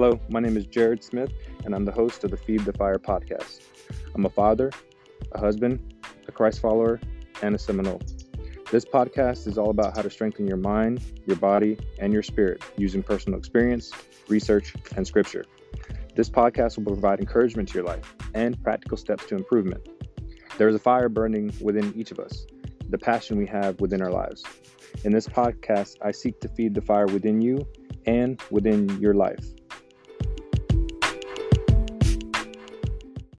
Hello, my name is Jared Smith, and I'm the host of the Feed the Fire podcast. I'm a father, a husband, a Christ follower, and a Seminole. This podcast is all about how to strengthen your mind, your body, and your spirit using personal experience, research, and scripture. This podcast will provide encouragement to your life and practical steps to improvement. There is a fire burning within each of us, the passion we have within our lives. In this podcast, I seek to feed the fire within you and within your life